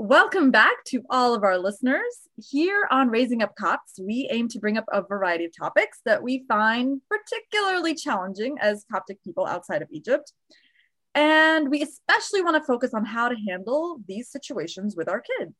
Welcome back to all of our listeners. Here on Raising Up Copts, we aim to bring up a variety of topics that we find particularly challenging as Coptic people outside of Egypt. And we especially want to focus on how to handle these situations with our kids.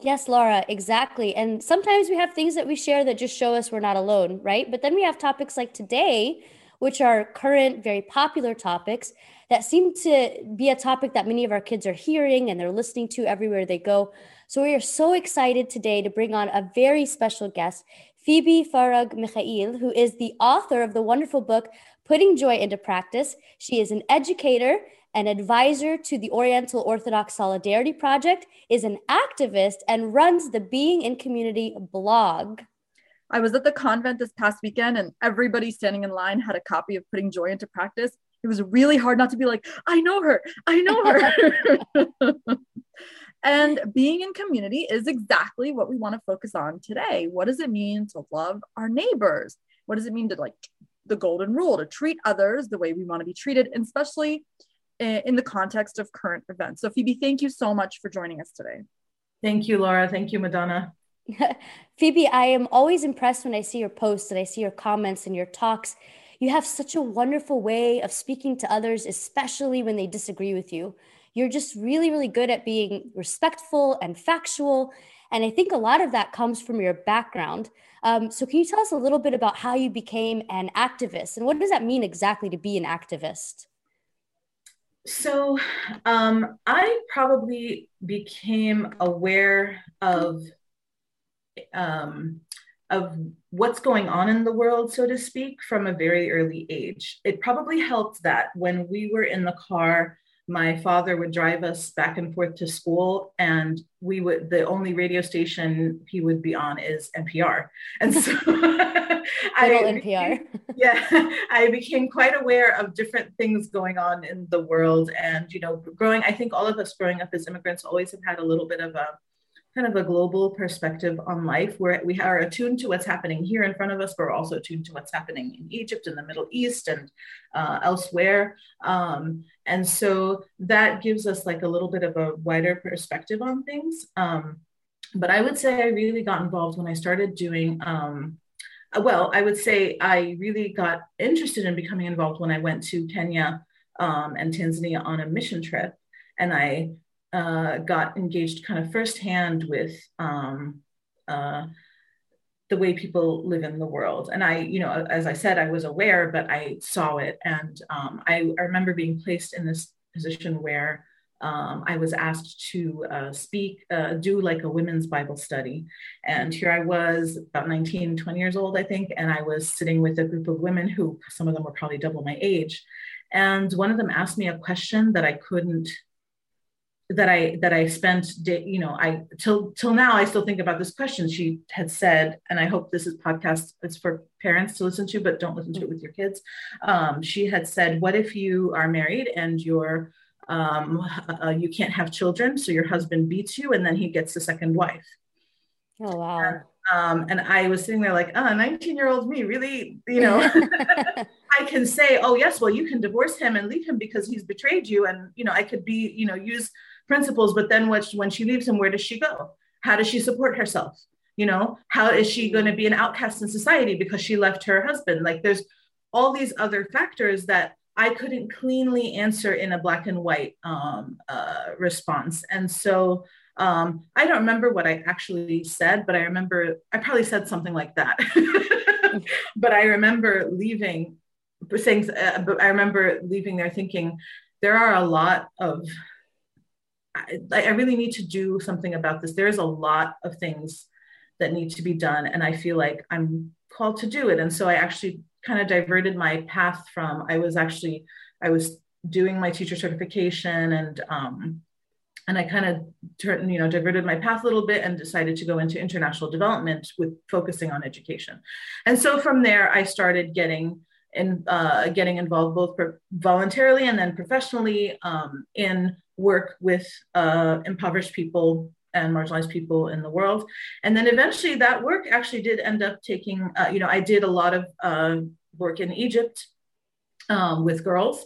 Yes, Laura, exactly. And sometimes we have things that we share that just show us we're not alone, right? But then we have topics like today, which are current, very popular topics that seem to be a topic that many of our kids are hearing and they're listening to everywhere they go. So we are so excited today to bring on a very special guest, Phoebe Farag Mikhail, who is the author of the wonderful book Putting Joy into Practice. She is an educator, an advisor to the Oriental Orthodox Solidarity Project, is an activist, and runs the Being in Community blog. I was at the convent this past weekend and everybody standing in line had a copy of Putting Joy into Practice it was really hard not to be like, I know her, I know her. and being in community is exactly what we want to focus on today. What does it mean to love our neighbors? What does it mean to like the golden rule to treat others the way we want to be treated, and especially in the context of current events? So, Phoebe, thank you so much for joining us today. Thank you, Laura. Thank you, Madonna. Phoebe, I am always impressed when I see your posts and I see your comments and your talks you have such a wonderful way of speaking to others, especially when they disagree with you. You're just really, really good at being respectful and factual. And I think a lot of that comes from your background. Um, so, can you tell us a little bit about how you became an activist and what does that mean exactly to be an activist? So, um, I probably became aware of um, of what's going on in the world, so to speak, from a very early age. It probably helped that when we were in the car, my father would drive us back and forth to school, and we would, the only radio station he would be on is NPR. And so I, NPR. yeah, I became quite aware of different things going on in the world. And, you know, growing, I think all of us growing up as immigrants always have had a little bit of a kind of a global perspective on life where we are attuned to what's happening here in front of us, but we're also attuned to what's happening in Egypt, in the Middle East, and uh, elsewhere. Um, and so that gives us like a little bit of a wider perspective on things. Um, but I would say I really got involved when I started doing. Um, well, I would say I really got interested in becoming involved when I went to Kenya um, and Tanzania on a mission trip. And I uh, got engaged kind of firsthand with um, uh, the way people live in the world. And I, you know, as I said, I was aware, but I saw it. And um, I, I, remember being placed in this position where um, I was asked to uh, speak, uh, do like a women's Bible study. And here I was, about 19, 20 years old, I think. And I was sitting with a group of women who, some of them were probably double my age. And one of them asked me a question that I couldn't that I that I spent, you know, I till till now I still think about this question. She had said, and I hope this is podcast. It's for parents to listen to, but don't listen to it with your kids. Um, she had said, "What if you are married and you're um, uh, you can't have children, so your husband beats you, and then he gets a second wife." Oh wow! And, um, and I was sitting there like, "Ah, oh, 19 year old me, really? You know, I can say, oh yes, well you can divorce him and leave him because he's betrayed you, and you know I could be, you know, use." Principles but then when she leaves him where does she go? How does she support herself? You know how is she going to be an outcast in society because she left her husband? Like there's all these other factors that i couldn't cleanly answer in a black and white um, uh, response. And so um, i don't remember what i actually said but i remember i probably said something like that. But i remember leaving saying uh, but i remember leaving there thinking there are a lot of I, I really need to do something about this. There's a lot of things that need to be done. And I feel like I'm called to do it. And so I actually kind of diverted my path from, I was actually, I was doing my teacher certification and, um, and I kind of turned, you know, diverted my path a little bit and decided to go into international development with focusing on education. And so from there, I started getting in, uh, getting involved both voluntarily and then professionally um, in work with uh, impoverished people and marginalized people in the world. And then eventually that work actually did end up taking, uh, you know, I did a lot of uh, work in Egypt um, with girls.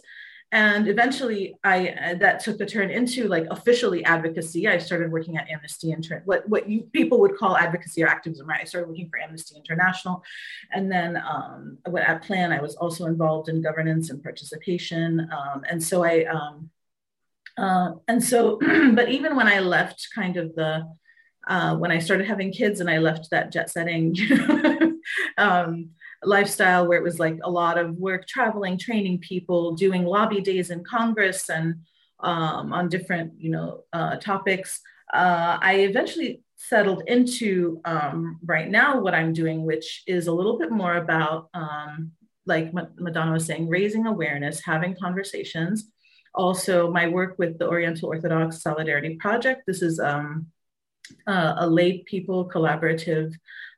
And eventually i uh, that took a turn into like officially advocacy. I started working at amnesty Inter- what what you people would call advocacy or activism right? I started working for amnesty international. And then um, at plan i was also involved in governance and participation. Um, and so i um, uh, and so but even when i left kind of the uh, when i started having kids and i left that jet setting um, lifestyle where it was like a lot of work traveling training people doing lobby days in congress and um, on different you know uh, topics. Uh, i eventually settled into um, right now what i'm doing which is a little bit more about um, like madonna was saying raising awareness having conversations. Also my work with the oriental orthodox solidarity project. This is um, uh, a lay people collaborative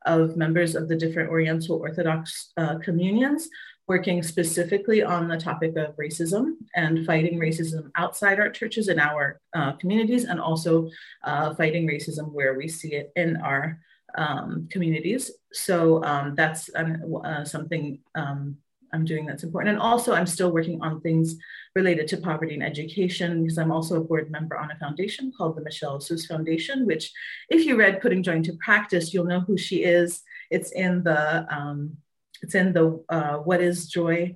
of members of the different Oriental Orthodox uh, communions working specifically on the topic of racism and fighting racism outside our churches and our uh, communities, and also uh, fighting racism where we see it in our um, communities. So um, that's uh, something um, I'm doing that's important. And also, I'm still working on things related to poverty and education because I'm also a board member on a foundation called the Michelle Seuss Foundation, which, if you read Putting Joy into Practice, you'll know who she is. It's in the um, it's in the uh, What is Joy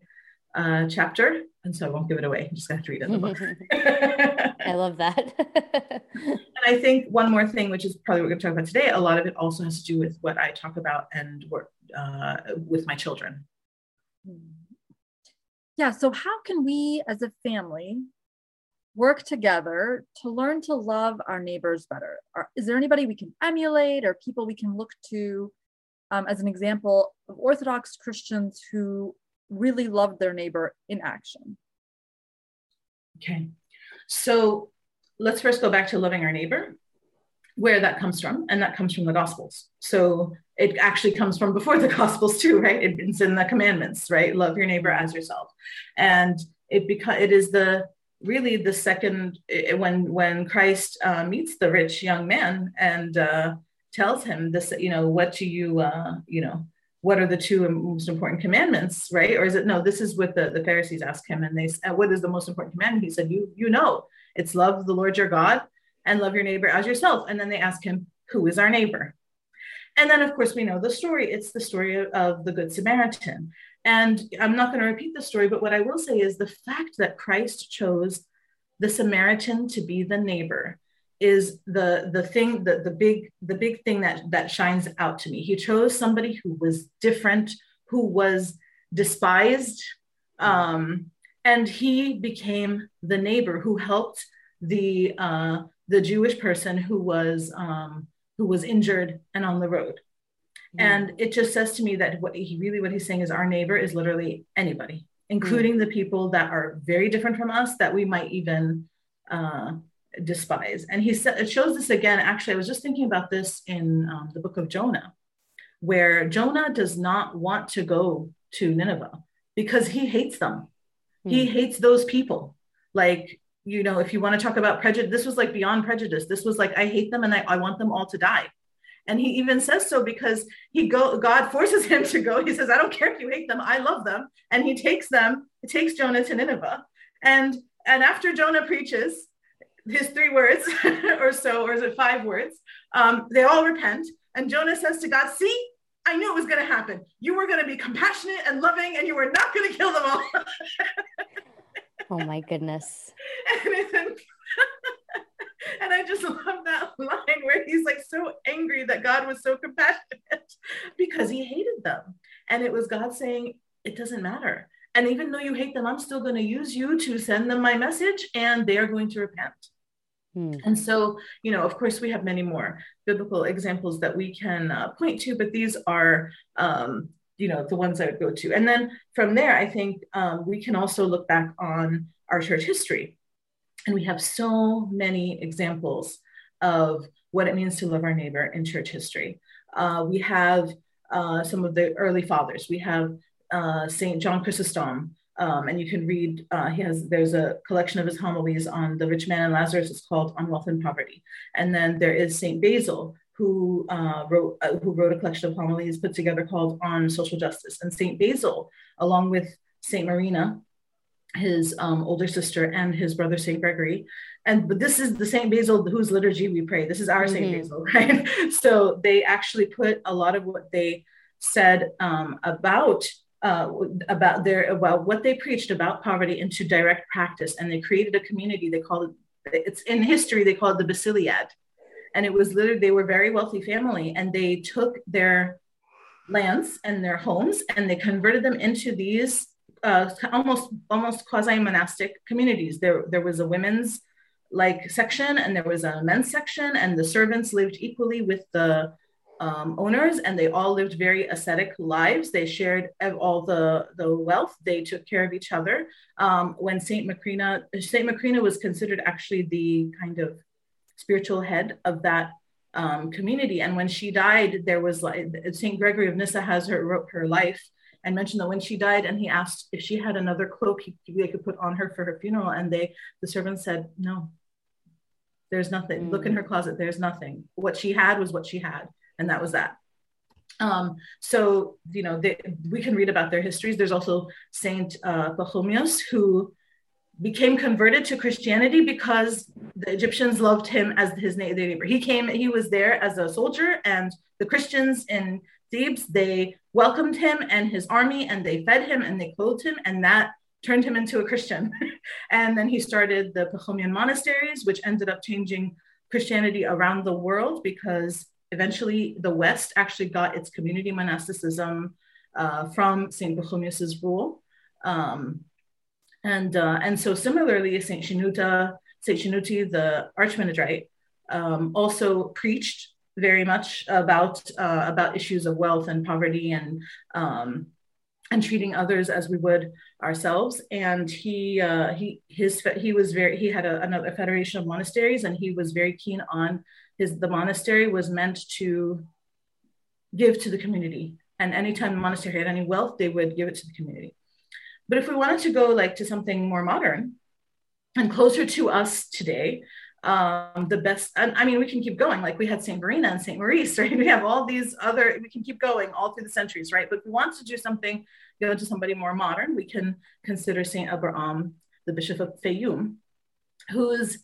uh, chapter, and so I won't give it away. I'm just gonna have to read it in the book. I love that. and I think one more thing, which is probably what we're going to talk about today, a lot of it also has to do with what I talk about and work uh, with my children. Yeah, so how can we as a family work together to learn to love our neighbors better? Are, is there anybody we can emulate or people we can look to um, as an example of Orthodox Christians who really loved their neighbor in action? Okay, so let's first go back to loving our neighbor, where that comes from, and that comes from the Gospels. So it actually comes from before the gospels too right? It's in the commandments right? Love your neighbor as yourself. And it because it is the really the second when when christ uh, meets the rich young man and uh, tells him this you know what do you uh, you know what are the two most important commandments right? Or is it no this is what the, the pharisees ask him and they uh, what is the most important commandment? He said you you know it's love the lord your god and love your neighbor as yourself and then they ask him who is our neighbor and then, of course, we know the story. It's the story of, the Good Samaritan. And I'm not going to repeat the story, but what I will say is the fact that Christ chose the Samaritan to be the neighbor is the the thing the, the big the big thing that that shines out to me he chose somebody who was different who was despised um, and he became the neighbor who helped the uh, the jewish person who was um, who was injured and on the road. Mm. And it just says to me that what he really what he's saying is our neighbor is literally anybody, including mm. the people that are very different from us that we might even uh, despise. And he said it shows this again. Actually, I was just thinking about this in um, the book of Jonah, where Jonah does not want to go to Nineveh because he hates them. Mm. He hates those people. Like you know, if you want to talk about prejudice, this was like beyond prejudice. This was like, I hate them and I, I want them all to die. And he even says so because he go God forces him to go. He says, I don't care if you hate them, I love them. And he takes them, he takes Jonah to Nineveh. And and after Jonah preaches his three words or so, or is it five words? Um, they all repent. And Jonah says to God, See, I knew it was going to happen. You were going to be compassionate and loving, and you were not going to kill them all. Oh my goodness. and, and I just love that line where he's like so angry that God was so compassionate because he hated them. And it was God saying, it doesn't matter. And even though you hate them, I'm still going to use you to send them my message and they are going to repent. Hmm. And so, you know, of course, we have many more biblical examples that we can uh, point to, but these are um, you know the ones I would go to. And then from there, I think um, we can also look back on our church history, and we have so many examples of what it means to love our neighbor in church history. Uh, we have uh, some of the early fathers. We have uh, Saint John Chrysostom, um, and you can read. Uh, he has there's a collection of his homilies on the rich man and Lazarus. It's called On Wealth and Poverty. And then there is Saint Basil, who uh, wrote uh, who wrote a collection of homilies put together called On Social Justice. And Saint Basil, along with Saint Macrina, his um, older sister and his brother Saint Gregory. And but this is the Saint Basil whose liturgy we pray. This is our mm-hmm. Saint Basil, right? So they actually put a lot of what they said um, about uh, about their about what they preached about poverty into direct practice, and they created a community. They called it. It's in history. They call it the Basiliad, and it was literally they were very wealthy family, and they took their lands and their homes and they converted them into these uh, almost almost quasi monastic communities. There there was a women's like section and there was a men's section, and the servants lived equally with the um, owners, and they all lived very ascetic lives. They shared all the the wealth. They took care of each other. Um, when Saint Macrina Saint Macrina was considered actually the kind of spiritual head of that um, community. And when she died, there was like Saint Gregory of Nyssa has her wrote her life and mentioned that when she died, and he asked if she had another cloak he, they could put on her for her funeral, and they the servant said no. There's nothing. Mm. Look in her closet. There's nothing. What she had was what she had, and that was that. Um, so you know they, we can read about their histories. There's also Saint uh, Pachomius who became converted to Christianity because the Egyptians loved him as his neighbor. He came, he was there as a soldier, and the Christians in Thebes, they welcomed him and his army, and they fed him and they clothed him, and that turned him into a Christian. and then he started the Pachomian monasteries, which ended up changing Christianity around the world because eventually the West actually got its community monasticism uh, from St. Pachomius's rule. Um, and, uh, and so similarly, St. Shenouda, St. Shenouti, the Archimandrite, um, also preached very much about, uh, about issues of wealth and poverty and, um, and treating others as we would ourselves. And he, uh, he, his, he was very, he had a, another federation of monasteries and he was very keen on his, the monastery was meant to give to the community. And anytime the monastery had any wealth, they would give it to the community. But if we wanted to go like to something more modern and closer to us today, um, the best, I mean, we can keep going. Like we had St. Verena and St. Maurice, right? We have all these other, we can keep going all through the centuries, right? But if we want to do something, go to somebody more modern, we can consider St. Abraham, the Bishop of Fayum, whose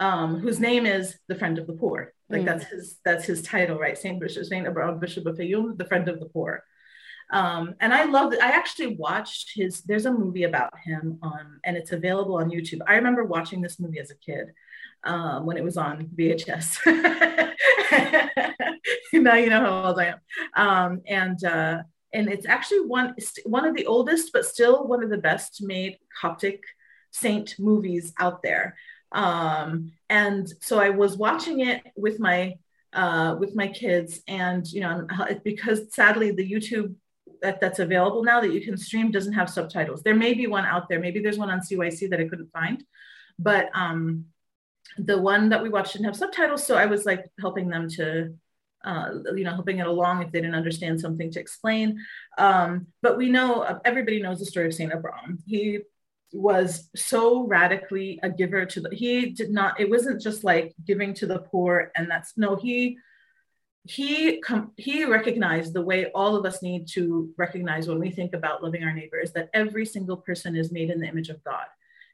um, whose name is the friend of the poor. Like mm. that's his that's his title, right? Saint Bishop Saint Abraham, Bishop of Fayum, the friend of the poor. Um, and I love I actually watched his, there's a movie about him on, and it's available on YouTube. I remember watching this movie as a kid um, when it was on VHS. now you know how old I am. Um, and, uh, and it's actually one, one of the oldest, but still one of the best made Coptic saint movies out there. Um, and so I was watching it with my uh, with my kids and you know because sadly the youtube that, that's available now that you can stream doesn't have subtitles. There may be one out there. Maybe there's one on CYC that I couldn't find, but um, the one that we watched didn't have subtitles. So I was like helping them to, uh, you know, helping it along if they didn't understand something to explain. Um, but we know, uh, everybody knows the story of Saint Abraham. He was so radically a giver to the, he did not, it wasn't just like giving to the poor and that's, no, he he com- he recognized the way all of us need to recognize when we think about loving our neighbors that every single person is made in the image of God.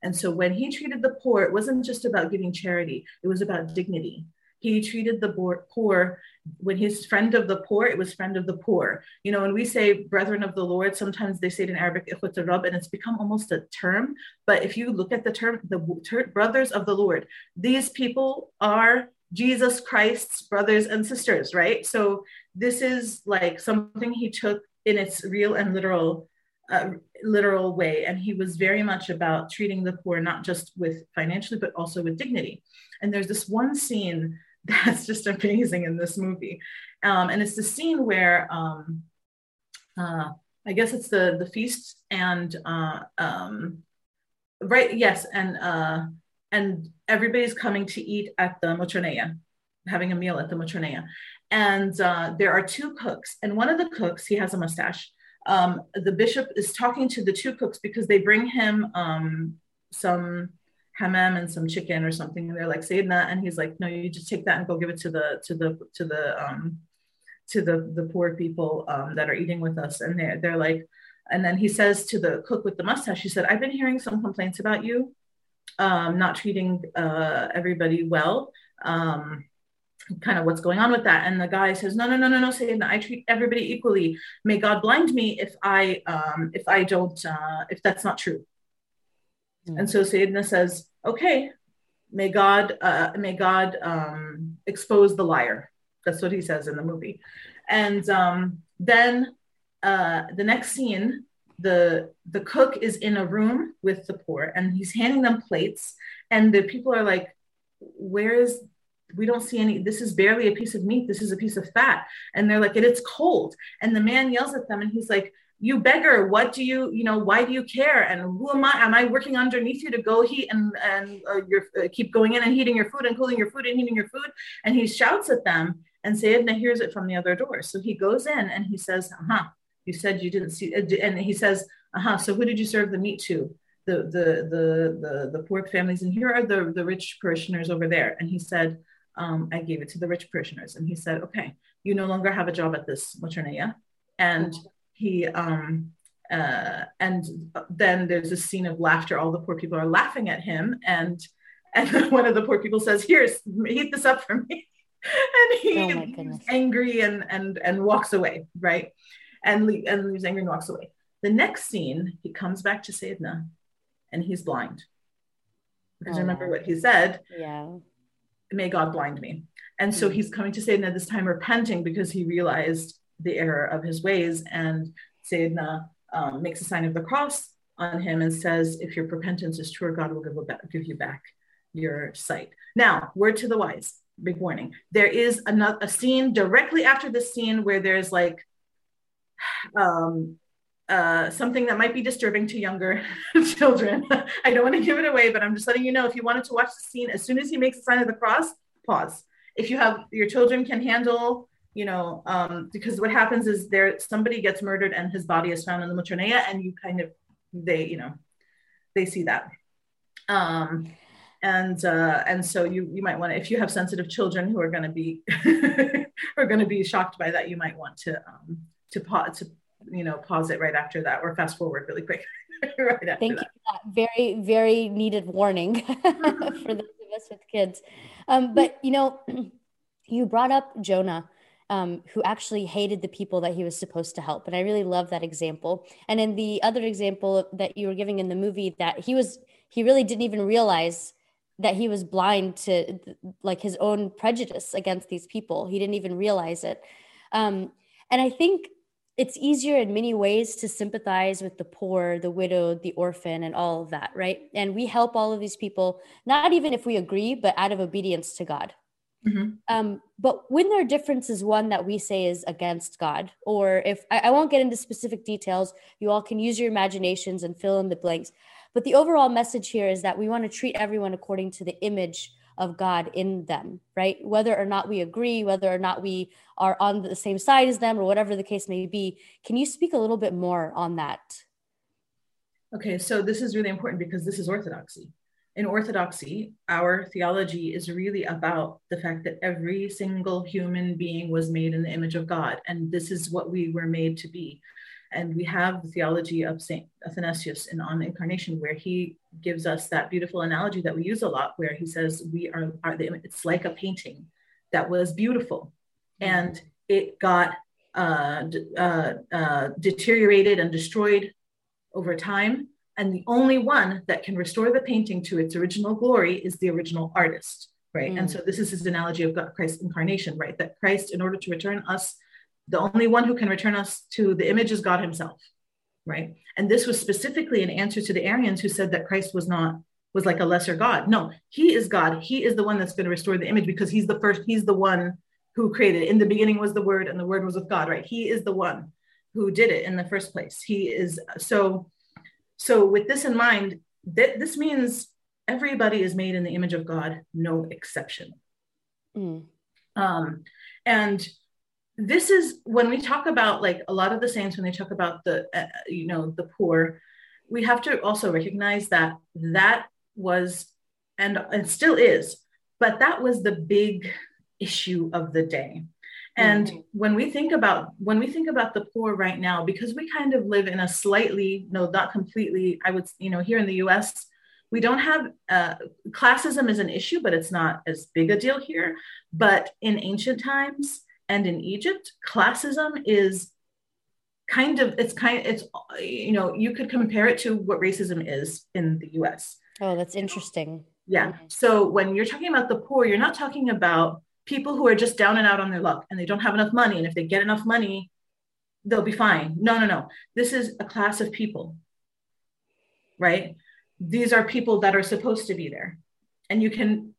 And so when he treated the poor, it wasn't just about giving charity, it was about dignity. He treated the poor when he's friend of the poor, it was friend of the poor. You know, when we say brethren of the Lord, sometimes they say it in Arabic, Rab, and it's become almost a term. But if you look at the term, the ter- brothers of the Lord, these people are Jesus Christ's brothers and sisters, right? So this is like something he took in its real and literal uh, literal way. And he was very much about treating the poor not just with financially but also with dignity. And there's this one scene that's just amazing in this movie. Um, and it's the scene where um, uh, i guess it's the the feast and uh, um, right yes and uh, and everybody's coming to eat at the Matroneia, having a meal at the Matroneia. And uh, there are two cooks, and one of the cooks, he has a mustache. Um, the bishop is talking to the two cooks because they bring him um, some hamam and some chicken or something. And they're like, Sayyidina, and he's like, no, you just take that and go give it to the to the to the um, to the the poor people um, that are eating with us. And they're they're like, and then he says to the cook with the mustache, he said, I've been hearing some complaints about you, um, not treating uh, everybody well. Um, kind of what's going on with that. And the guy says, no, no, no, no, no, Sayyidina, I treat everybody equally. May God blind me if I, um, if I don't, uh, if that's not true. Mm. And so Sayyidina says, okay, may God, uh, may God um, expose the liar. That's what he says in the movie. And um, then uh, the next scene, the the cook is in a room with the poor, and he's handing them plates, and the people are like, "Where is?" We don't see any. This is barely a piece of meat. This is a piece of fat, and they're like, "And it's cold." And the man yells at them, and he's like, you beggar what do you you know why do you care and who am i am i working underneath you to go heat and and uh, you uh, keep going in and heating your food and cooling your food and heating your food and he shouts at them and Sayyidina hears it from the other door so he goes in and he says uh-huh you said you didn't see and he says uh-huh so who did you serve the meat to? The the the the, the poor families and here are the the rich parishioners over there. And he said um, i gave it to the rich parishioners. And he said okay you no longer have a job at this maternea and he um uh, and then there's a scene of laughter. All the poor people are laughing at him and and one of the poor people says here heat this up for me. And he, oh angry and and and walks away right and, and leaves angry and walks away. The next scene, he comes back to Sayyidina and he's blind. Because oh. remember what he said? Yeah. May God blind me. And so mm-hmm. he's coming to Sayyidina this time repenting because he realized the error of his ways. And Sayyidina um, makes a sign of the cross on him and says, if your repentance is true, God will give, back, give you back your sight. Now, word to the wise, big warning. There is another a scene directly after this scene where there's like um, uh, something that might be disturbing to younger children. I don't want to give it away, but I'm just letting you know if you wanted to watch the scene, as soon as he makes the sign of the cross, pause. If you have your children can handle, you know, um, because what happens is there somebody gets murdered and his body is found in the maternea, and you kind of they, you know, they see that. Um, and uh, and so you you might want to if you have sensitive children who are going to be are going to be shocked by that, you might want to um, to pause to you know pause it right after that or fast forward really quick right thank that. you for that. Very very needed warning for those of us with kids. Um, but you know you brought up jonah um, who actually hated the people that he was supposed to help. And i really love that example. And in the other example that you were giving in the movie that he was he really didn't even realize that he was blind to like his own prejudice against these people. He didn't even realize it. Um, and i think it's easier in many ways to sympathize with the poor, the widowed, the orphan, and all of that, right? And we help all of these people, not even if we agree, but out of obedience to God. Mm-hmm. Um, but when their difference is one that we say is against God, or if I, I won't get into specific details, you all can use your imaginations and fill in the blanks. But the overall message here is that we want to treat everyone according to the image of God in them, right? Whether or not we agree, whether or not we are on the same side as them, or whatever the case may be. Can you speak a little bit more on that? Okay, so this is really important because this is orthodoxy. In orthodoxy, our theology is really about the fact that every single human being was made in the image of God, and this is what we were made to be. And we have the theology of St. Athanasius in On Incarnation, where he gives us that beautiful analogy that we use a lot, where he says, We are, are the, it's like a painting that was beautiful and it got uh, uh, uh, deteriorated and destroyed over time. And the only one that can restore the painting to its original glory is the original artist, right? Mm. And so this is his analogy of God, Christ's incarnation, right? That Christ, in order to return us the only one who can return us to the image is God himself, right? And this was specifically an answer to the Arians who said that Christ was not was like a lesser God. No, he is God. He is the one that's going to restore the image because he's the first, he's the one who created it. In the beginning was the word and the word was with God, right? He is the one who did it in the first place. He is so so with this in mind, th- this means everybody is made in the image of God, no exception. Mm. Um, and this is when we talk about like a lot of the saints when they talk about the uh, you know the poor we have to also recognize that that was and it still is but that was the big issue of the day And mm-hmm. when we think about when we think about the poor right now, because we kind of live in a slightly, no, not completely, I would, you know, here in the US, we don't have uh, classism is an issue, but it's not as big a deal here. But in ancient times and in Egypt, classism is kind of it's kind it's you know you could compare it to what racism is in the US. Oh, that's interesting. Yeah. Mm-hmm. So when you're talking about the poor, you're not talking about people who are just down and out on their luck and they don't have enough money. And if they get enough money, they'll be fine. No, no, no. This is a class of people, right? These are people that are supposed to be there. And you can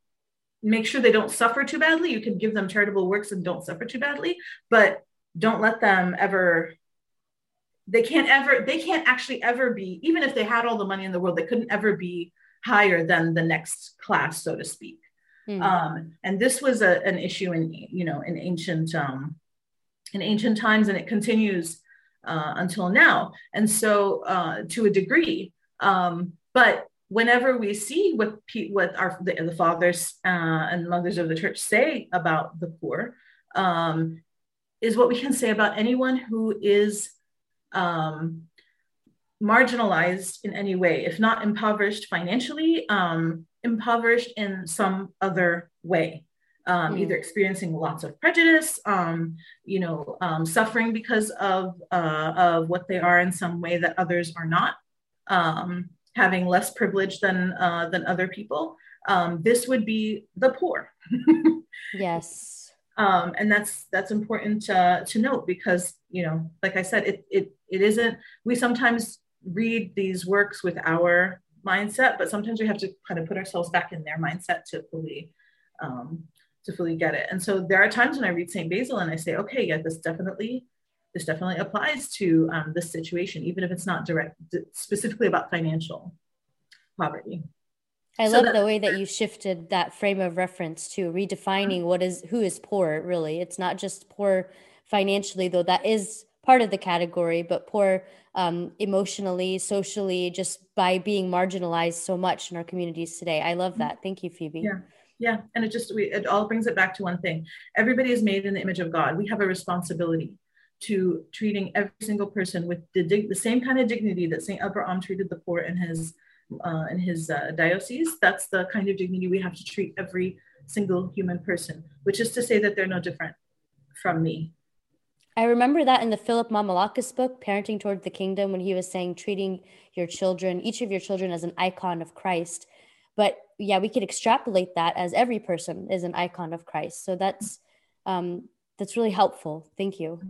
make sure they don't suffer too badly. You can give them charitable works and don't suffer too badly, but don't let them ever they can't ever they can't actually ever be even if they had all the money in the world they couldn't ever be higher than the next class so to speak mm. um, and this was a, an issue in you know in ancient um, in ancient times and it continues uh, until now and so uh, to a degree um, but whenever we see what what our the, the fathers uh, and mothers of the church say about the poor um, is what we can say about anyone who is um, marginalized in any way, if not impoverished financially, um, impoverished in some other way. Um, mm. Either experiencing lots of prejudice, um, you know, um, suffering because of uh, of what they are in some way that others are not, um, having less privilege than uh, than other people. Um, this would be the poor. yes, um, and that's that's important to, to note because you know, like I said, it it it isn't. We sometimes read these works with our mindset, but sometimes we have to kind of put ourselves back in their mindset to fully um, to fully get it. And so there are times when I read Saint Basil and I say, okay, yeah, this definitely this definitely applies to um, this situation, even if it's not direct specifically about financial poverty. I so love the way that you shifted that frame of reference to redefining what is who is poor. Really, it's not just poor financially, though that is part of the category, but poor um, emotionally, socially, just by being marginalized so much in our communities today. I love that. Thank you, Phoebe. Yeah. Yeah, and it just we, it all brings it back to one thing. Everybody is made in the image of God. We have a responsibility to treating every single person with the, dig- the same kind of dignity that Saint Abraham treated the poor in his uh, in his uh, diocese. That's the kind of dignity we have to treat every single human person, which is to say that they're no different from me. I remember that in the Philip Mamalakis book, Parenting Toward the Kingdom, when he was saying treating your children, each of your children, as an icon of Christ. But yeah, we could extrapolate that as every person is an icon of Christ. So that's um, that's really helpful. Thank you.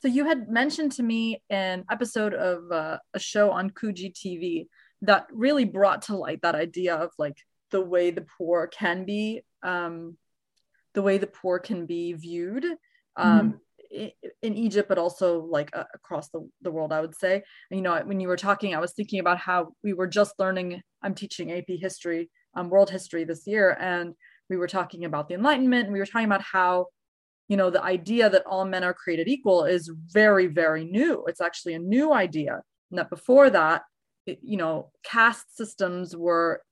So you had mentioned to me an episode of uh, a show on Koogi TV that really brought to light that idea of like the way the poor can be, um, the way the poor can be viewed. Um, mm-hmm in Egypt, but also like uh, across the, the world, I would say. And, you know, when you were talking, I was thinking about how we were just learning, I'm teaching AP history, um, world history this year. And we were talking about the Enlightenment and we were talking about how, you know, the idea that all men are created equal is very, very new. It's actually a new idea. And that before that, it, you know, caste systems were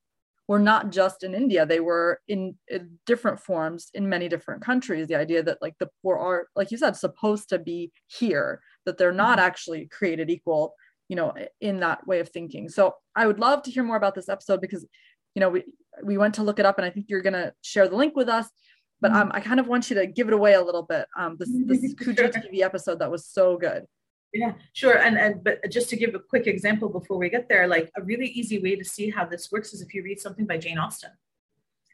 were not just in India, they were in, in, different forms in many different countries. The idea that like the poor are, like you said, supposed to be here, that they're not mm-hmm. actually created equal, you know, in that way of thinking. So I would love to hear more about this episode because, you know, we we went to look it up and I think you're gonna share the link with us. But mm-hmm. um, I kind of want you to give it away a little bit. Um, this this Koogi TV episode that was so good. Yeah, sure. And and but just to give a quick example before we get there, like a really easy way to see how this works is if you read something by Jane Austen.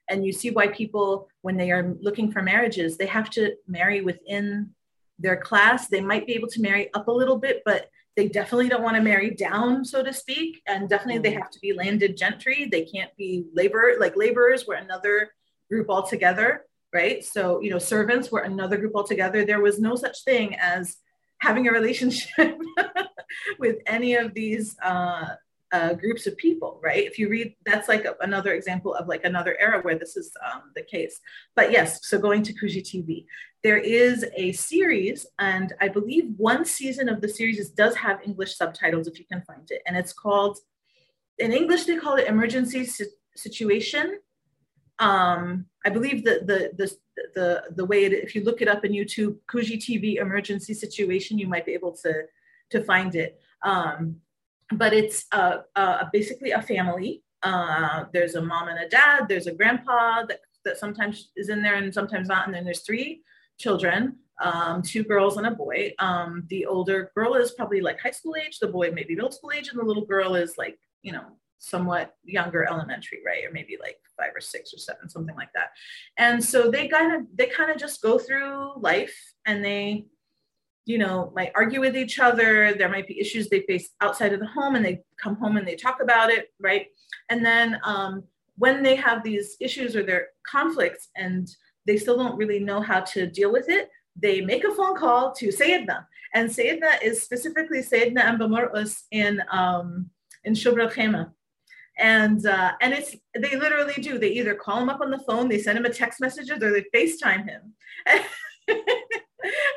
And you see why people, when they are looking for marriages, they have to marry within their class. They might be able to marry up a little bit, but they definitely don't want to marry down, so to speak. And definitely they mm. have to be landed gentry. They can't be labor, like laborers were another group altogether, right? So, you know, servants were another group altogether. There was no such thing as having a relationship with any of these uh, uh, groups of people, right? If you read, that's like a, another example of like another era where this is um, the case. But yes, so going to Koogi TV, there is a series, and I believe one season of the series does have English subtitles if you can find it, and it's called, in English they call it Emergency Situation. Um, I believe the, the the the the way it, if you look it up in YouTube, Koogi TV emergency situation, you might be able to to find it. Um, but it's uh, uh, basically a family. Uh, there's a mom and a dad. There's a grandpa that that sometimes is in there and sometimes not. And then there's three children, um, two girls and a boy. Um, the older girl is probably like high school age. The boy maybe middle school age, and the little girl is like you know somewhat younger elementary right? Or maybe like five or six or seven something like that. And so they kind of they kind of just go through life and they you know might argue with each other. There might be issues they face outside of the home and they come home and they talk about it right? And then um, when they have these issues or their conflicts and they still don't really know how to deal with it they make a phone call to Sayyidna. And Sayyidna is specifically Sayyidna Amba in, um, in Shubra Khema and uh, and it's they literally do. They either call him up on the phone they send him a text message or they facetime him.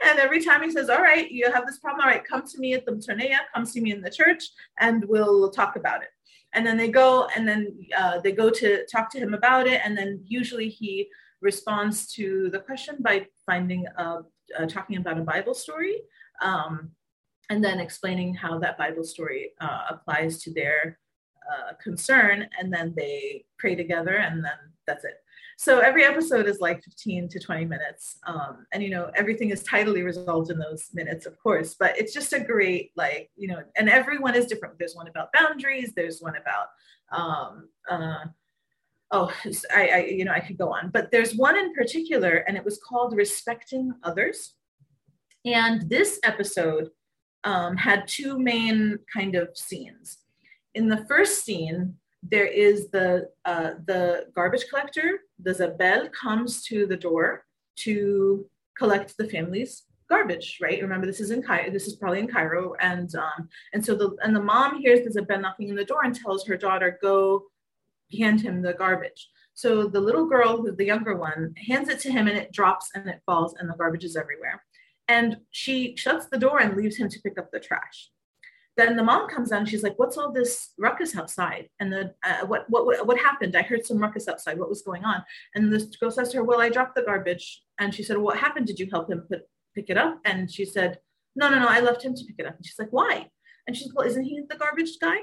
And every time he says all right you have this problem. All right come to me at the Tornea, come see me in the church and we'll talk about it. And then they go and then uh, they go to talk to him about it and then usually he responds to the question by finding a, uh, talking about a bible story um, and then explaining how that bible story uh, applies to their uh, concern and then they pray together and then that's it. So every episode is like 15 to 20 minutes um, and you know everything is tidily resolved in those minutes of course but it's just a great like you know and everyone is different. There's one about boundaries there's one about um, uh, oh I, I you know i could go on but there's one in particular and it was called respecting others. And this episode um, had two main kind of scenes in the first scene, there is the uh, the garbage collector. The Zabel comes to the door to collect the family's garbage. Right? Remember, this is in Cairo. This is probably in Cairo, and um, and so the and the mom hears the Zabel knocking on the door and tells her daughter, "Go hand him the garbage." So the little girl, who's the younger one, hands it to him, and it drops and it falls, and the garbage is everywhere. And she shuts the door and leaves him to pick up the trash then the mom comes down. She's like, "What's all this ruckus outside?" And the uh, what, what what happened? I heard some ruckus outside. What was going on? And the girl says to her, "Well, I dropped the garbage." And she said, "What happened? Did you help him put pick it up?" And she said, "No, no, no. I left him to pick it up." And she's like, "Why?" And she's like, "Well, isn't he the garbage guy?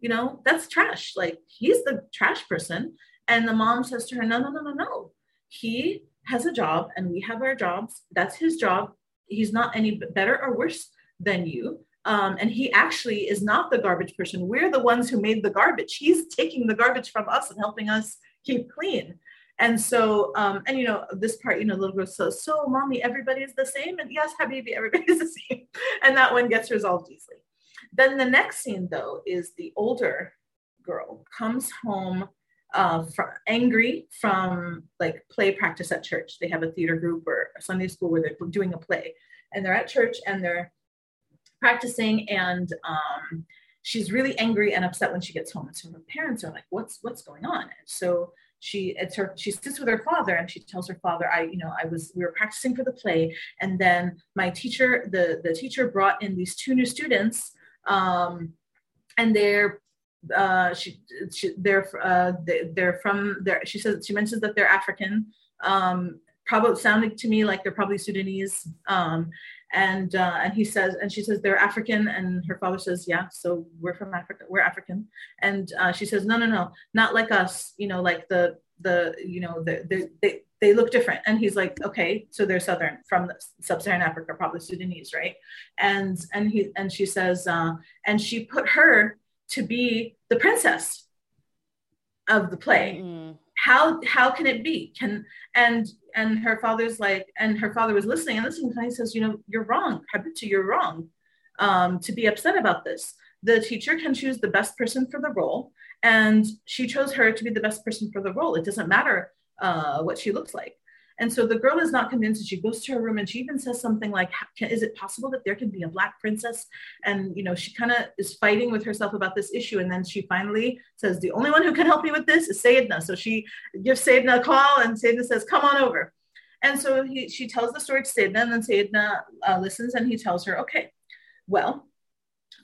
You know, that's trash. Like he's the trash person." And the mom says to her, "No, no, no, no, no. He has a job, and we have our jobs. That's his job. He's not any better or worse than you." Um, and he actually is not the garbage person. We're the ones who made the garbage. He's taking the garbage from us and helping us keep clean. And so, um, and you know, this part, you know, little girl says, so mommy, everybody is the same. And yes, Habibi, everybody is the same. And that one gets resolved easily. Then the next scene though, is the older girl comes home uh, from, angry from like play practice at church. They have a theater group or a Sunday school where they're doing a play and they're at church and they're practicing and um, she's really angry and upset when she gets home. And so her parents are like, what's, what's going on? And so she, it's her, she sits with her father and she tells her father, I, you know, I was, we were practicing for the play. And then my teacher, the, the teacher brought in these two new students um, and they're uh, she, she they're uh, they're from there. She says she mentions that they're African. Um, probably sounding to me like they're probably Sudanese. Um, and uh, and he says and she says they're african. And her father says yeah so we're from africa we're african. And uh, she says no no no not like us you know like the the you know the, the, they they look different. And he's like okay so they're southern from sub-saharan africa probably sudanese right? And and he and she says uh, and she put her to be the princess of the play. Mm-hmm how how can it be? Can and and her father's like and her father was listening and listening and he says you know you're wrong. Habitu, you're wrong um, to be upset about this. The teacher can choose the best person for the role and she chose her to be the best person for the role. It doesn't matter uh, what she looks like and so the girl is not convinced. And she goes to her room and she even says something like, "Is it possible that there can be a black princess?" And you know, she kind of is fighting with herself about this issue. And then she finally says, "The only one who can help me with this is Sayedna." So she gives Sayedna a call, and Sayedna says, "Come on over." And so he, she tells the story to Sayedna, and then Sayedna uh, listens, and he tells her, "Okay, well."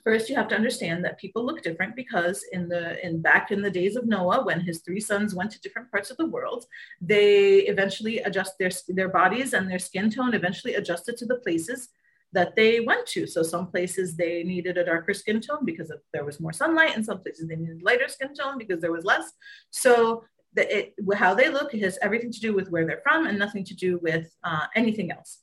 First, you have to understand that people look different because in the in back in the days of Noah, when his three sons went to different parts of the world, they eventually adjust their their bodies and their skin tone eventually adjusted to the places that they went to. So some places they needed a darker skin tone because there was more sunlight, and some places they needed lighter skin tone because there was less. So the, it, how they look has everything to do with where they're from and nothing to do with uh, anything else.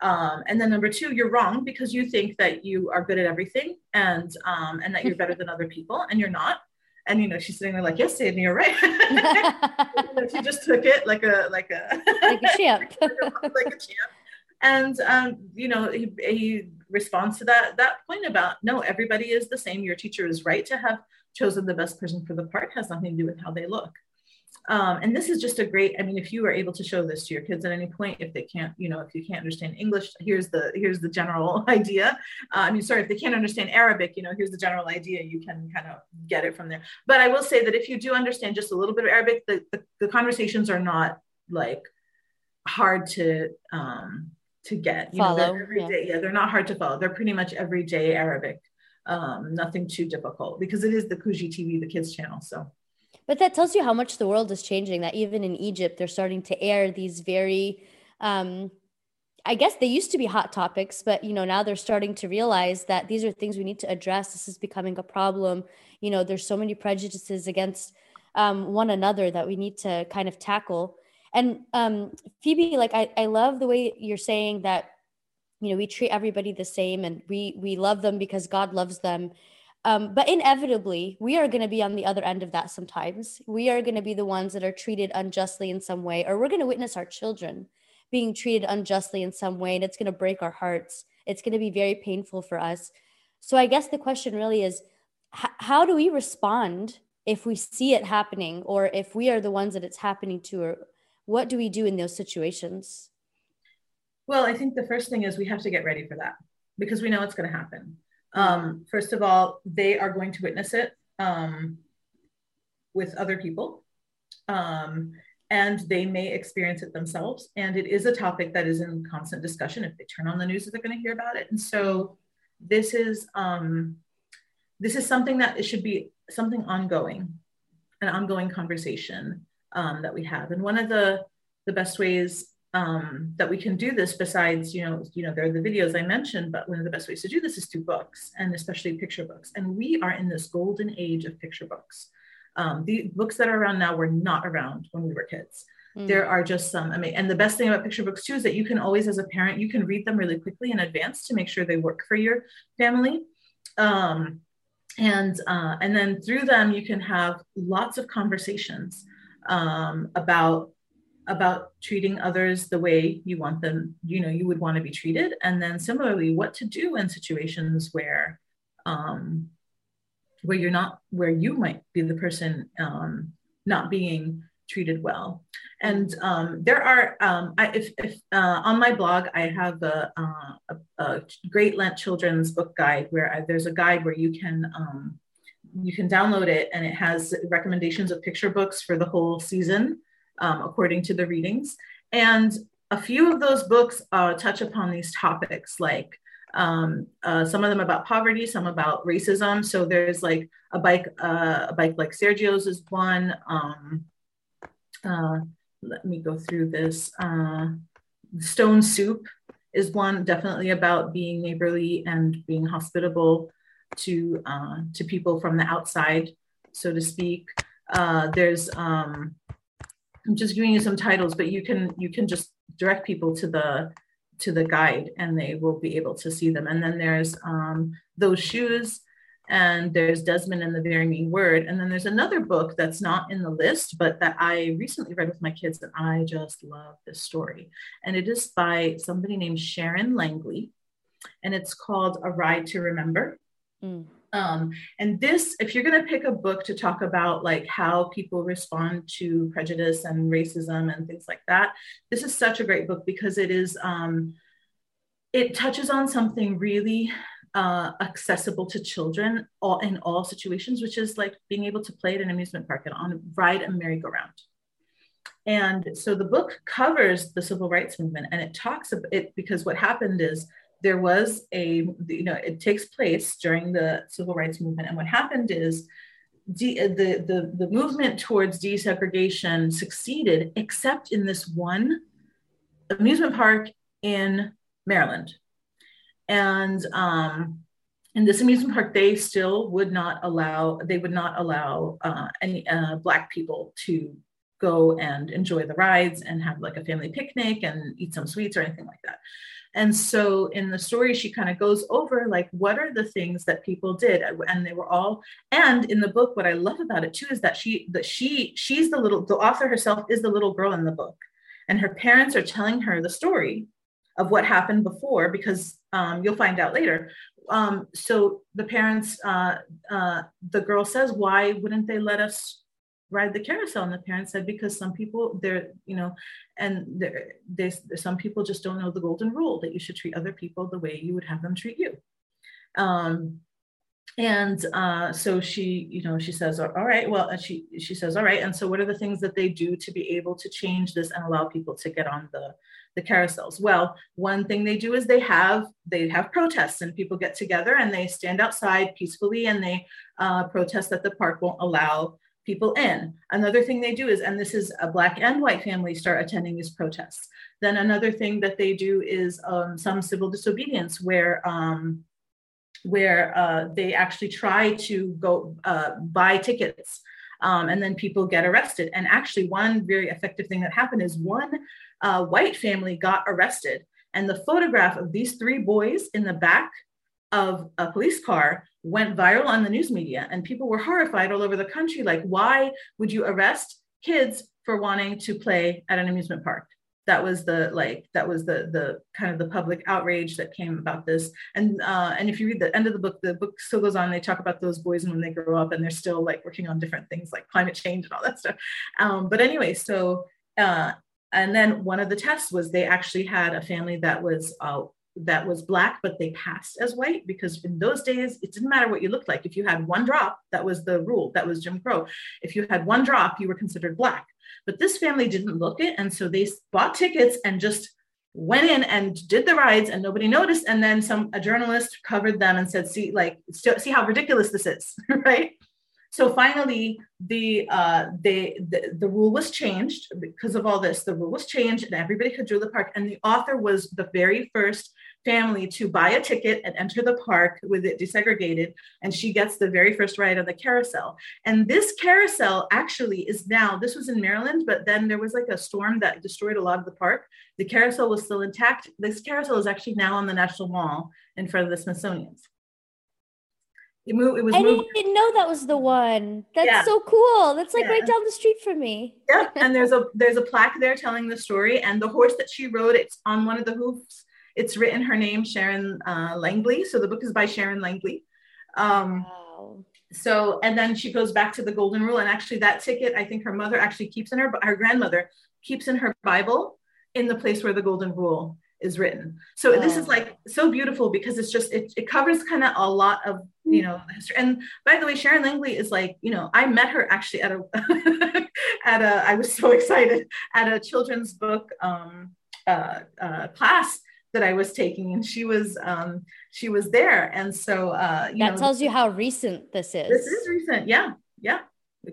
Um, and then number two, you're wrong because you think that you are good at everything and um, and that you're better than other people, and you're not. And you know, she's sitting there like, "Yes, Sadie, you're right." she just took it like a like a like a champ, like a champ. And um, you know, he, he responds to that that point about no, everybody is the same. Your teacher is right to have chosen the best person for the part. Has nothing to do with how they look. Um, and this is just a great, I mean, if you are able to show this to your kids at any point, if they can't, you know, if you can't understand English, here's the, here's the general idea. Uh, I mean, sorry, if they can't understand Arabic, you know, here's the general idea, you can kind of get it from there. But I will say that if you do understand just a little bit of Arabic, the, the, the conversations are not like hard to, um, to get. You follow. Know, they're yeah. yeah, they're not hard to follow. They're pretty much everyday Arabic. Um, nothing too difficult because it is the Koogi TV, the kids channel. So but that tells you how much the world is changing, that even in Egypt, they're starting to air these very, um, I guess they used to be hot topics, but you know now they're starting to realize that these are things we need to address. This is becoming a problem. You know, there's so many prejudices against um, one another that we need to kind of tackle. And um, Phoebe, like I, I love the way you're saying that, you know, we treat everybody the same and we we love them because God loves them. Um, but inevitably, we are going to be on the other end of that sometimes. We are going to be the ones that are treated unjustly in some way, or we're going to witness our children being treated unjustly in some way, and it's going to break our hearts. It's going to be very painful for us. So, I guess the question really is h- how do we respond if we see it happening, or if we are the ones that it's happening to, or what do we do in those situations? Well, I think the first thing is we have to get ready for that because we know it's going to happen. Um, first of all, they are going to witness it um, with other people. Um, and they may experience it themselves. And it is a topic that is in constant discussion. If they turn on the news, they're going to hear about it. And so this is um, this is something that it should be something ongoing, an ongoing conversation um, that we have. And one of the the best ways um, that we can do this besides, you know, you know, there are the videos I mentioned, but one of the best ways to do this is through books and especially picture books. And we are in this golden age of picture books. Um, the books that are around now were not around when we were kids. Mm. There are just some, I mean, and the best thing about picture books too is that you can always, as a parent, you can read them really quickly in advance to make sure they work for your family. Um, and uh, and then through them, you can have lots of conversations um, about about treating others the way you want them, you know, you would want to be treated. And then similarly, what to do in situations where um, where you're not where you might be the person um, not being treated well. And um, there are, um, I, if, if uh, on my blog, I have a, uh, a, a, Great Lent Children's Book Guide where I, there's a guide where you can um, you can download it and it has recommendations of picture books for the whole season um, according to the readings. And a few of those books uh, touch upon these topics, like um, uh, some of them about poverty, some about racism. So there's like a bike, uh, a bike like Sergio's is one. Um, uh, let me go through this. Uh, Stone Soup is one, definitely about being neighborly and being hospitable to uh, to people from the outside, so to speak. there's um, I'm just giving you some titles, but you can you can just direct people to the to the guide and they will be able to see them. And then there's um, those shoes, and there's Desmond and the Very Mean Word, and then there's another book that's not in the list, but that I recently read with my kids, and I just love this story. And it is by somebody named Sharon Langley, and it's called A Ride to Remember. Mm. Um, and this, if you're going to pick a book to talk about like how people respond to prejudice and racism and things like that, this is such a great book because it is, um, it touches on something really uh, accessible to children all, in all situations, which is like being able to play at an amusement park and on ride a merry-go-round. And so the book covers the civil rights movement and it talks about it because what happened is there was a you know it takes place during the civil rights movement. And what happened is de- the, the the movement towards desegregation succeeded except in this one amusement park in maryland. And um in this amusement park they still would not allow they would not allow uh, any uh, black people to go and enjoy the rides and have like a family picnic and eat some sweets or anything like that and so in the story, she kind of goes over like, what are the things that people did? And they were all, and in the book, what I love about it too is that she, that she, she's the little, the author herself is the little girl in the book. And her parents are telling her the story of what happened before, because um, you'll find out later. Um, so the parents, uh, uh, the girl says, why wouldn't they let us ride the carousel and the parents said because some people they're you know and there there's some people just don't know the golden rule that you should treat other people the way you would have them treat you. Um and uh, so she you know she says all right well and she she says all right and so what are the things that they do to be able to change this and allow people to get on the the carousels? Well one thing they do is they have they have protests and people get together and they stand outside peacefully and they uh, protest that the park won't allow people in. Another thing they do is, and this is a black and white family start attending these protests. Then another thing that they do is um, some civil disobedience where um, where uh, they actually try to go uh, buy tickets um, and then people get arrested. And actually, one very effective thing that happened is one uh, white family got arrested, and the photograph of these three boys in the back of a police car went viral on the news media and people were horrified all over the country like why would you arrest kids for wanting to play at an amusement park? That was the like that was the the kind of the public outrage that came about this. And uh, and if you read the end of the book the book still goes on they talk about those boys and when they grow up and they're still like working on different things like climate change and all that stuff. Um, but anyway so uh, and then one of the tests was they actually had a family that was uh, that was black, but they passed as white because in those days, it didn't matter what you looked like. If you had one drop, that was the rule, that was Jim Crow. If you had one drop, you were considered black. But this family didn't look it. And so they bought tickets and just went in and did the rides and nobody noticed. And then some a journalist covered them and said, see, like, see how ridiculous this is, right? So finally, the, uh, they, the the rule was changed because of all this. The rule was changed, and everybody could do the park. And the author was the very first family to buy a ticket and enter the park with it desegregated. And she gets the very first ride on the carousel. And this carousel actually is now, this was in Maryland, but then there was like a storm that destroyed a lot of the park. The carousel was still intact. This carousel is actually now on the National Mall in front of the Smithsonian's. It moved, it was I moved. didn't know that was the one. That's yeah. so cool. That's like yeah. right down the street from me. yeah, and there's a there's a plaque there telling the story, and the horse that she rode, it's on one of the hoofs it's written her name, Sharon uh, Langley. So the book is by Sharon Langley. Um, wow. So, and then she goes back to the golden rule. And actually, that ticket, I think her mother actually keeps in her, her grandmother keeps in her Bible in the place where the golden rule is written. So this is like so beautiful because it's just it, it covers kind of a lot of you know history. And by the way, Sharon Langley is like you know I met her actually at a at a I was so excited at a children's book um, uh, uh, class that I was taking, and she was um, she was there, and so uh, that know, tells you how recent this is. This is recent, yeah, yeah,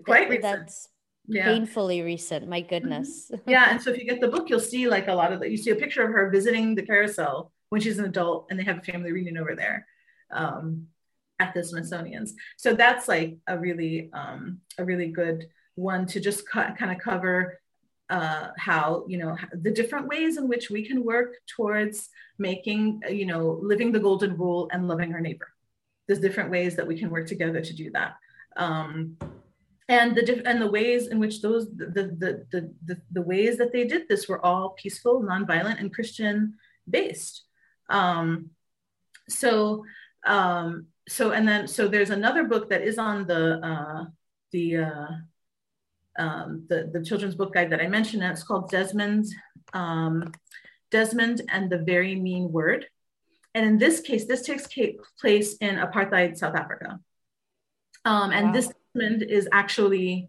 quite recent. That's yeah. painfully recent. My goodness. Mm-hmm. Yeah, and so if you get the book, you'll see like a lot of the. You see a picture of her visiting the carousel when she's an adult, and they have a family reunion over there. Um, at the Smithsonian's. So that's like a really um, a really good one to just kind of cover uh, how you know the different ways in which we can work towards making you know living the golden rule and loving our neighbor. There's different ways that we can work together to do that. Um, and the diff- and the ways in which those the, the the, the the ways that they did this were all peaceful nonviolent and christian based um, so um, so and then so there's another book that is on the uh, the uh, um, the, the children's book guide that I mentioned, and it's called Desmond's um, Desmond and the Very Mean Word. And in this case, this takes place in apartheid South Africa. Um, and wow. this Desmond is actually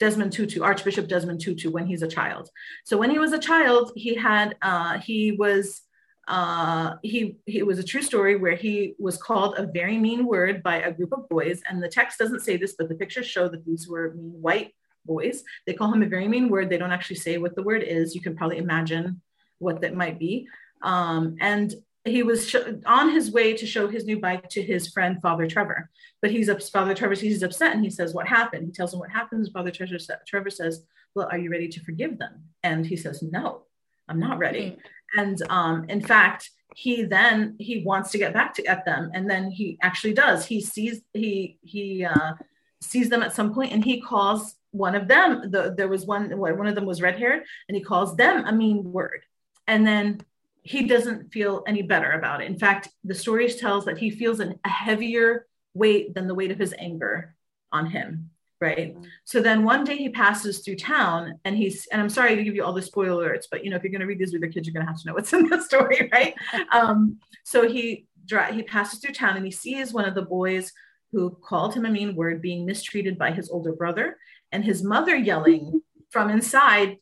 Desmond Tutu, Archbishop Desmond Tutu, when he's a child. So when he was a child, he had uh, he was uh, he he was a true story where he was called a very mean word by a group of boys, and the text doesn't say this, but the pictures show that these were mean white boys. They call him a very mean word. They don't actually say what the word is. You can probably imagine what that might be. Um, and he was sh- on his way to show his new bike to his friend Father Trevor, but he's up. Father Trevor he's upset and he says, "What happened?" He tells him what happens. Father Trevor, Trevor says, "Well, are you ready to forgive them?" And he says, "No, I'm not ready." Mm-hmm and um, in fact he then he wants to get back to at them and then he actually does he sees he he uh, sees them at some point and he calls one of them the, there was one one of them was red haired and he calls them a mean word. And then he doesn't feel any better about it. In fact the story tells that he feels an, a heavier weight than the weight of his anger on him right? Mm-hmm. so then one day he passes through town and he's and i'm sorry to give you all the spoiler alerts but you know if you're going to read these with your kids you're going to have to know what's in the story right? Um, so he he passes through town and he sees one of the boys who called him a mean word being mistreated by his older brother and his mother yelling from inside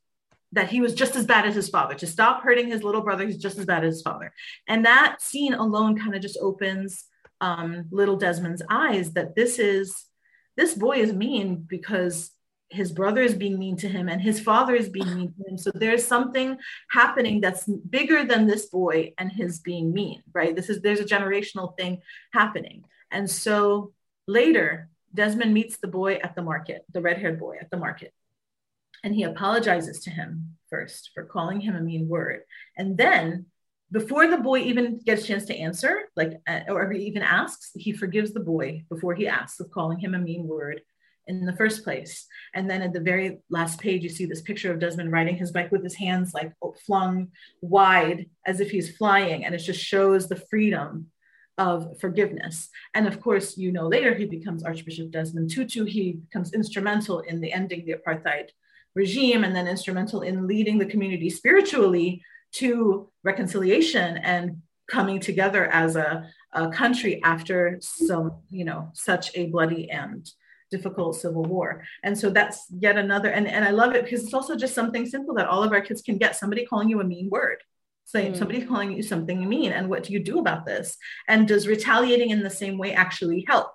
that he was just as bad as his father to stop hurting his little brother he's just as bad as his father and that scene alone kind of just opens um, little desmond's eyes that this is this boy is mean because his brother is being mean to him and his father is being mean to him. So there's something happening that's bigger than this boy and his being mean, right? This is there's a generational thing happening. And so later, Desmond meets the boy at the market, the red-haired boy at the market. And he apologizes to him first for calling him a mean word. And then before the boy even gets a chance to answer, like, uh, or even asks, he forgives the boy before he asks of calling him a mean word in the first place. And then at the very last page, you see this picture of Desmond riding his bike with his hands like flung wide as if he's flying. And it just shows the freedom of forgiveness. And of course, you know, later he becomes Archbishop Desmond Tutu. He becomes instrumental in the ending the apartheid regime and then instrumental in leading the community spiritually to reconciliation and coming together as a, a country after some, you know, such a bloody and difficult civil war. And so that's yet another, and, and I love it because it's also just something simple that all of our kids can get somebody calling you a mean word. Saying mm. somebody calling you something mean, and what do you do about this? And does retaliating in the same way actually help?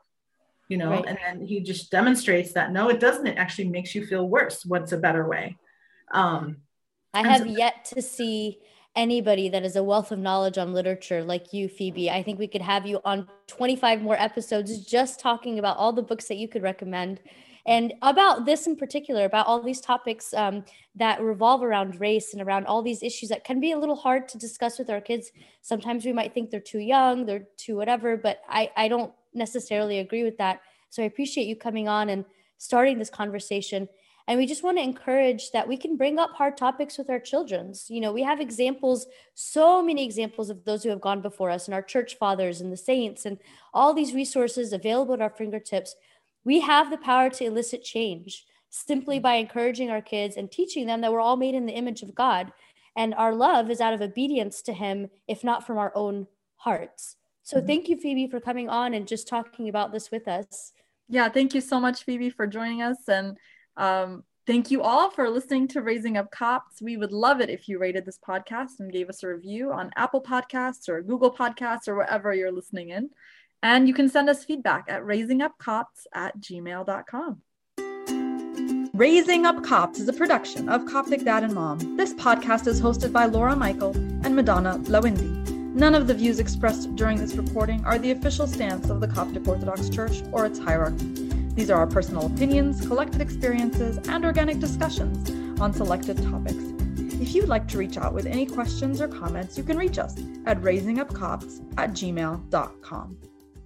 You know, right. and then he just demonstrates that no, it doesn't. It actually makes you feel worse. What's a better way? Um, I have so- yet to see anybody that is a wealth of knowledge on literature like you, Phoebe. I think we could have you on 25 more episodes just talking about all the books that you could recommend and about this in particular, about all these topics um, that revolve around race and around all these issues that can be a little hard to discuss with our kids. Sometimes we might think they're too young, they're too whatever, but I, I don't necessarily agree with that. So I appreciate you coming on and starting this conversation. And we just want to encourage that we can bring up hard topics with our children's. You know, we have examples, so many examples of those who have gone before us and our church fathers and the saints and all these resources available at our fingertips. We have the power to elicit change simply by encouraging our kids and teaching them that we're all made in the image of God. And our love is out of obedience to Him, if not from our own hearts. So mm-hmm. thank you, Phoebe, for coming on and just talking about this with us. Yeah, thank you so much, Phoebe, for joining us. And um, thank you all for listening to Raising Up Cops. We would love it if you rated this podcast and gave us a review on Apple Podcasts or Google Podcasts or wherever you're listening in. And you can send us feedback at raisingupcops at gmail.com. Raising Up Cops is a production of Coptic Dad and Mom. This podcast is hosted by Laura Michael and Madonna Lawindi. None of the views expressed during this recording are the official stance of the Coptic Orthodox Church or its hierarchy. These are our personal opinions, collective experiences, and organic discussions on selected topics. If you'd like to reach out with any questions or comments, you can reach us at raisingupcops at gmail.com.